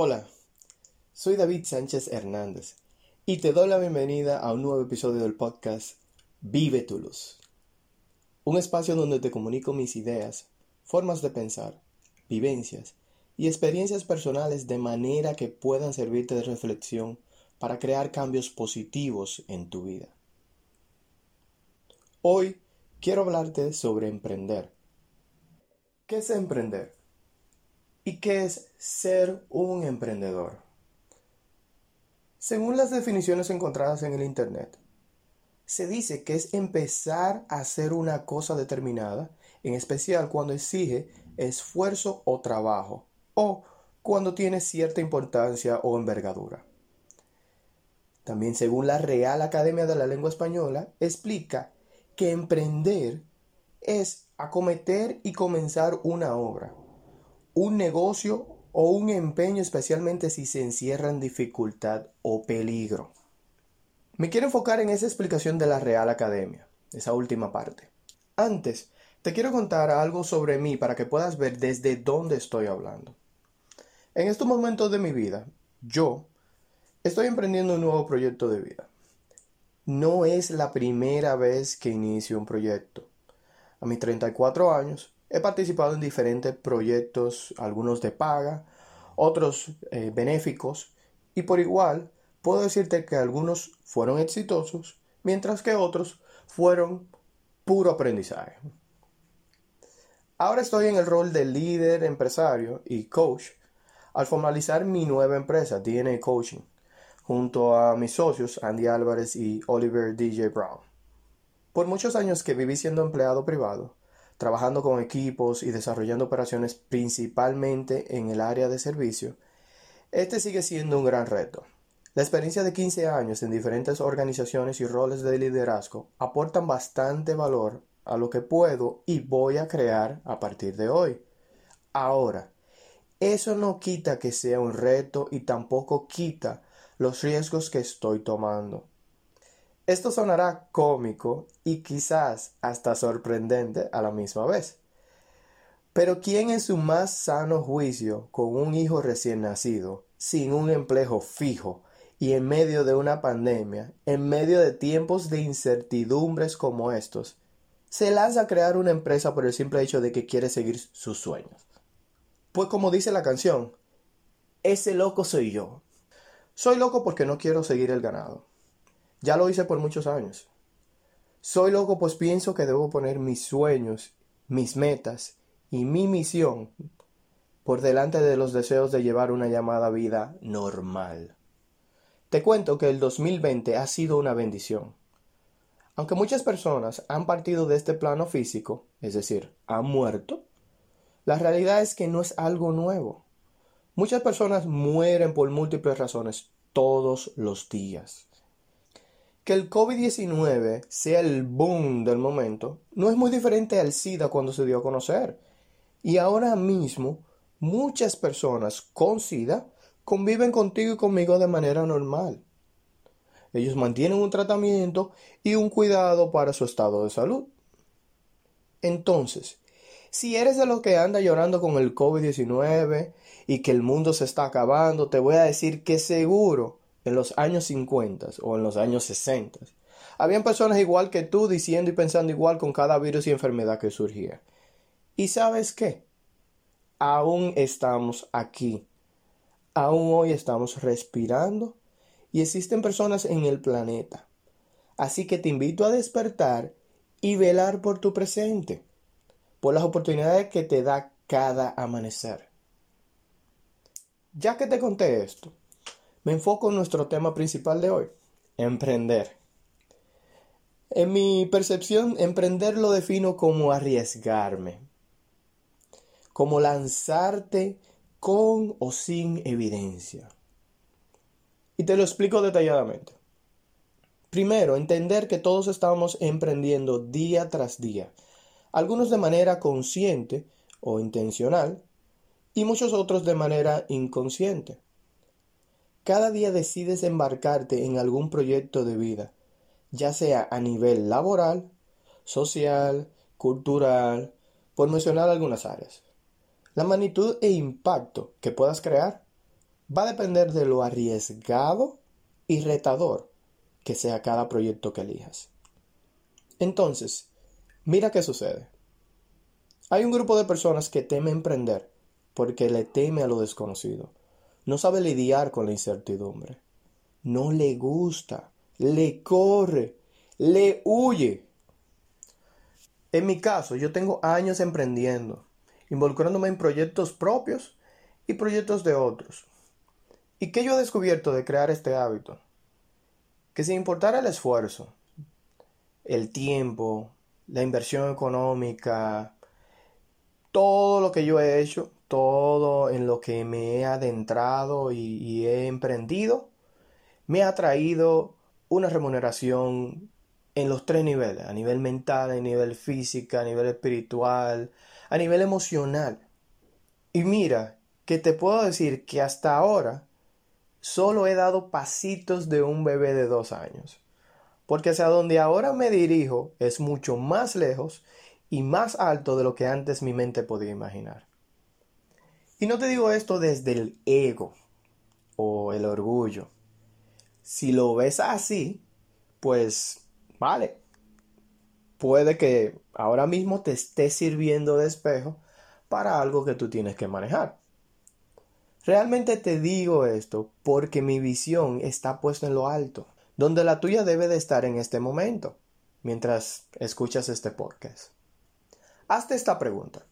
Hola, soy David Sánchez Hernández y te doy la bienvenida a un nuevo episodio del podcast Vive tu luz. Un espacio donde te comunico mis ideas, formas de pensar, vivencias y experiencias personales de manera que puedan servirte de reflexión para crear cambios positivos en tu vida. Hoy quiero hablarte sobre emprender. ¿Qué es emprender? ¿Y qué es ser un emprendedor? Según las definiciones encontradas en el Internet, se dice que es empezar a hacer una cosa determinada, en especial cuando exige esfuerzo o trabajo, o cuando tiene cierta importancia o envergadura. También según la Real Academia de la Lengua Española, explica que emprender es acometer y comenzar una obra, un negocio o un empeño especialmente si se encierra en dificultad o peligro. Me quiero enfocar en esa explicación de la Real Academia, esa última parte. Antes, te quiero contar algo sobre mí para que puedas ver desde dónde estoy hablando. En estos momentos de mi vida, yo estoy emprendiendo un nuevo proyecto de vida. No es la primera vez que inicio un proyecto. A mis 34 años, He participado en diferentes proyectos, algunos de paga, otros eh, benéficos, y por igual puedo decirte que algunos fueron exitosos, mientras que otros fueron puro aprendizaje. Ahora estoy en el rol de líder empresario y coach al formalizar mi nueva empresa, DNA Coaching, junto a mis socios Andy Álvarez y Oliver DJ Brown. Por muchos años que viví siendo empleado privado, trabajando con equipos y desarrollando operaciones principalmente en el área de servicio, este sigue siendo un gran reto. La experiencia de 15 años en diferentes organizaciones y roles de liderazgo aportan bastante valor a lo que puedo y voy a crear a partir de hoy. Ahora, eso no quita que sea un reto y tampoco quita los riesgos que estoy tomando. Esto sonará cómico y quizás hasta sorprendente a la misma vez. Pero ¿quién en su más sano juicio, con un hijo recién nacido, sin un empleo fijo y en medio de una pandemia, en medio de tiempos de incertidumbres como estos, se lanza a crear una empresa por el simple hecho de que quiere seguir sus sueños? Pues como dice la canción, ese loco soy yo. Soy loco porque no quiero seguir el ganado. Ya lo hice por muchos años. Soy loco pues pienso que debo poner mis sueños, mis metas y mi misión por delante de los deseos de llevar una llamada vida normal. Te cuento que el 2020 ha sido una bendición. Aunque muchas personas han partido de este plano físico, es decir, han muerto, la realidad es que no es algo nuevo. Muchas personas mueren por múltiples razones todos los días. Que el COVID-19 sea el boom del momento no es muy diferente al SIDA cuando se dio a conocer. Y ahora mismo muchas personas con SIDA conviven contigo y conmigo de manera normal. Ellos mantienen un tratamiento y un cuidado para su estado de salud. Entonces, si eres de los que anda llorando con el COVID-19 y que el mundo se está acabando, te voy a decir que seguro en los años 50 o en los años 60, habían personas igual que tú diciendo y pensando igual con cada virus y enfermedad que surgía. ¿Y sabes qué? Aún estamos aquí. Aún hoy estamos respirando y existen personas en el planeta. Así que te invito a despertar y velar por tu presente, por las oportunidades que te da cada amanecer. Ya que te conté esto, me enfoco en nuestro tema principal de hoy, emprender. En mi percepción, emprender lo defino como arriesgarme, como lanzarte con o sin evidencia. Y te lo explico detalladamente. Primero, entender que todos estamos emprendiendo día tras día, algunos de manera consciente o intencional y muchos otros de manera inconsciente. Cada día decides embarcarte en algún proyecto de vida, ya sea a nivel laboral, social, cultural, por mencionar algunas áreas. La magnitud e impacto que puedas crear va a depender de lo arriesgado y retador que sea cada proyecto que elijas. Entonces, mira qué sucede. Hay un grupo de personas que teme emprender porque le teme a lo desconocido. No sabe lidiar con la incertidumbre. No le gusta, le corre, le huye. En mi caso, yo tengo años emprendiendo, involucrándome en proyectos propios y proyectos de otros. ¿Y qué yo he descubierto de crear este hábito? Que sin importar el esfuerzo, el tiempo, la inversión económica, todo lo que yo he hecho, todo en lo que me he adentrado y, he emprendido, me ha traído una remuneración en los tres niveles, a nivel mental, a nivel físico, a nivel espiritual, a nivel emocional. Y mira, que te puedo decir que hasta ahora solo he dado pasitos de un bebé de dos años. Porque hacia donde ahora me dirijo es mucho más lejos y más alto de lo que antes mi mente podía imaginar. Y no te digo esto desde el ego o el orgullo. Si lo ves así, pues vale. Puede que ahora mismo te esté sirviendo de espejo para algo que tú tienes que manejar. Realmente te digo esto porque mi visión está puesta en lo alto, donde la tuya debe de estar en este momento, mientras escuchas este podcast. Hazte esta pregunta.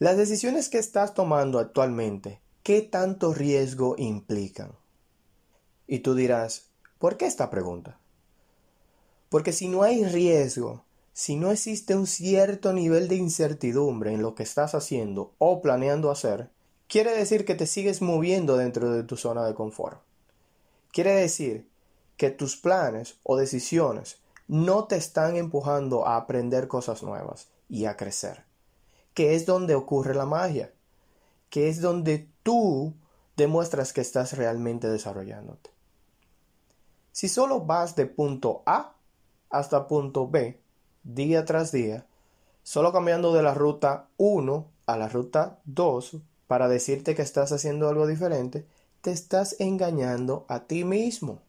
Las decisiones que estás tomando actualmente, ¿qué tanto riesgo implican? Y tú dirás, ¿por qué esta pregunta? Porque si no hay riesgo, si no existe un cierto nivel de incertidumbre en lo que estás haciendo o planeando hacer, quiere decir que te sigues moviendo dentro de tu zona de confort. Quiere decir que tus planes o decisiones no te están empujando a aprender cosas nuevas y a crecer. Que es donde ocurre la magia. Que es donde tú demuestras que estás realmente desarrollándote. Si solo vas de punto A hasta punto B, día tras día, solo cambiando de la ruta 1 a la ruta 2 para decirte que estás haciendo algo diferente, te estás engañando a ti mismo.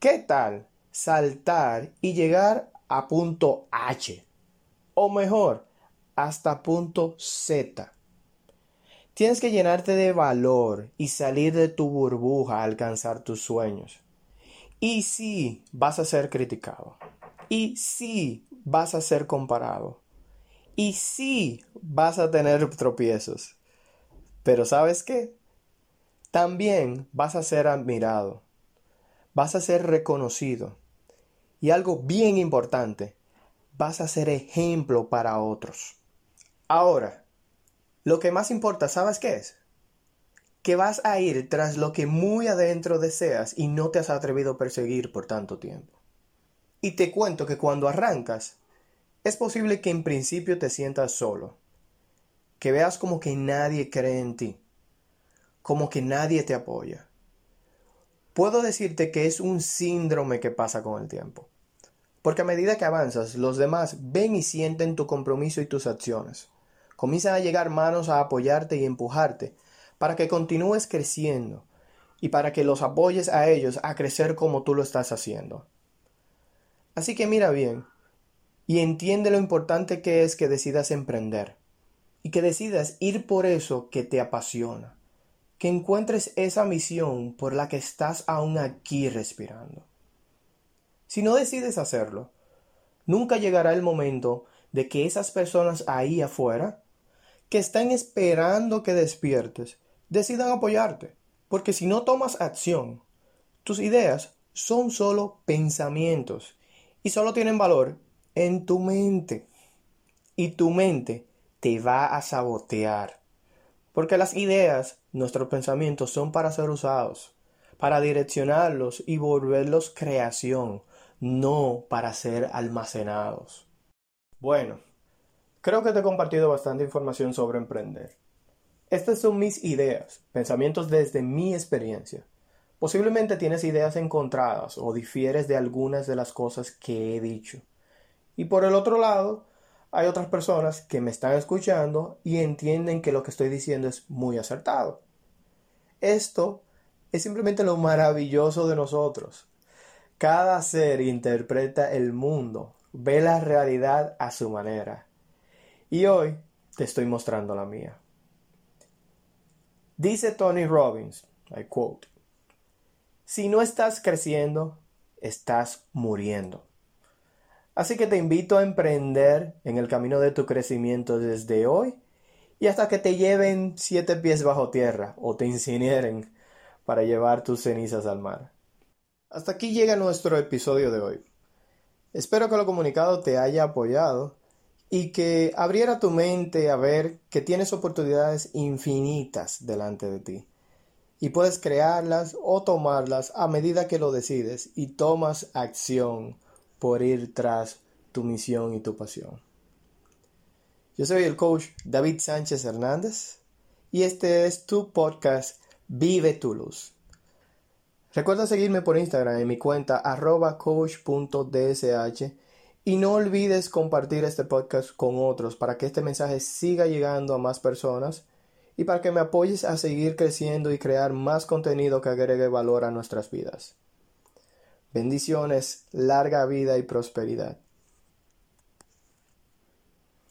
¿Qué tal saltar y llegar a punto H? O mejor, hasta punto Z. Tienes que llenarte de valor y salir de tu burbuja a alcanzar tus sueños. Y sí, vas a ser criticado. Y sí, vas a ser comparado. Y sí, vas a tener tropiezos. Pero ¿sabes qué? También vas a ser admirado, vas a ser reconocido y algo bien importante, vas a ser ejemplo para otros. Ahora, lo que más importa, ¿sabes qué es? Que vas a ir tras lo que muy adentro deseas y no te has atrevido a perseguir por tanto tiempo. Y te cuento que cuando arrancas, es posible que en principio te sientas solo, que veas como que nadie cree en ti, como que nadie te apoya. Puedo decirte que es un síndrome que pasa con el tiempo, porque a medida que avanzas, los demás ven y sienten tu compromiso y tus acciones. Comienzan a llegar manos a apoyarte y empujarte para que continúes creciendo y para que los apoyes a ellos a crecer como tú lo estás haciendo. Así que mira bien y entiende lo importante que es que decidas emprender y que decidas ir por eso que te apasiona, que encuentres esa misión por la que estás aún aquí respirando. Si no decides hacerlo, nunca llegará el momento de que esas personas ahí afuera, que están esperando que despiertes, decidan apoyarte, porque si no tomas acción, tus ideas son solo pensamientos y solo tienen valor en tu mente. Y tu mente te va a sabotear. Porque las ideas, nuestros pensamientos son para ser usados, para direccionarlos y volverlos creación, no para ser almacenados. Bueno, creo que te he compartido bastante información sobre emprender. Estas son mis ideas, pensamientos desde mi experiencia. Posiblemente tienes ideas encontradas o difieres de algunas de las cosas que he dicho. Y por el otro lado, hay otras personas que me están escuchando y entienden que lo que estoy diciendo es muy acertado. esto es simplemente lo maravilloso de nosotros. Cada ser interpreta el mundo, ve la realidad a su manera. Y hoy te estoy mostrando la mía. Dice Tony Robbins, I quote, si no estás creciendo, estás muriendo. Así que te invito a emprender en el camino de tu crecimiento desde hoy y hasta que te lleven siete pies bajo tierra o te incineren para llevar tus cenizas al mar. Hasta aquí llega nuestro episodio de hoy. Espero que lo comunicado te haya apoyado y que abriera tu mente a ver que tienes oportunidades infinitas delante de ti y puedes crearlas o tomarlas a medida que lo decides y tomas acción por ir tras tu misión y tu pasión. Yo soy el coach David Sánchez Hernández y este es tu podcast Vive tu luz. Recuerda seguirme por Instagram en mi cuenta arroba coach.dsh y no olvides compartir este podcast con otros para que este mensaje siga llegando a más personas y para que me apoyes a seguir creciendo y crear más contenido que agregue valor a nuestras vidas. Bendiciones, larga vida y prosperidad.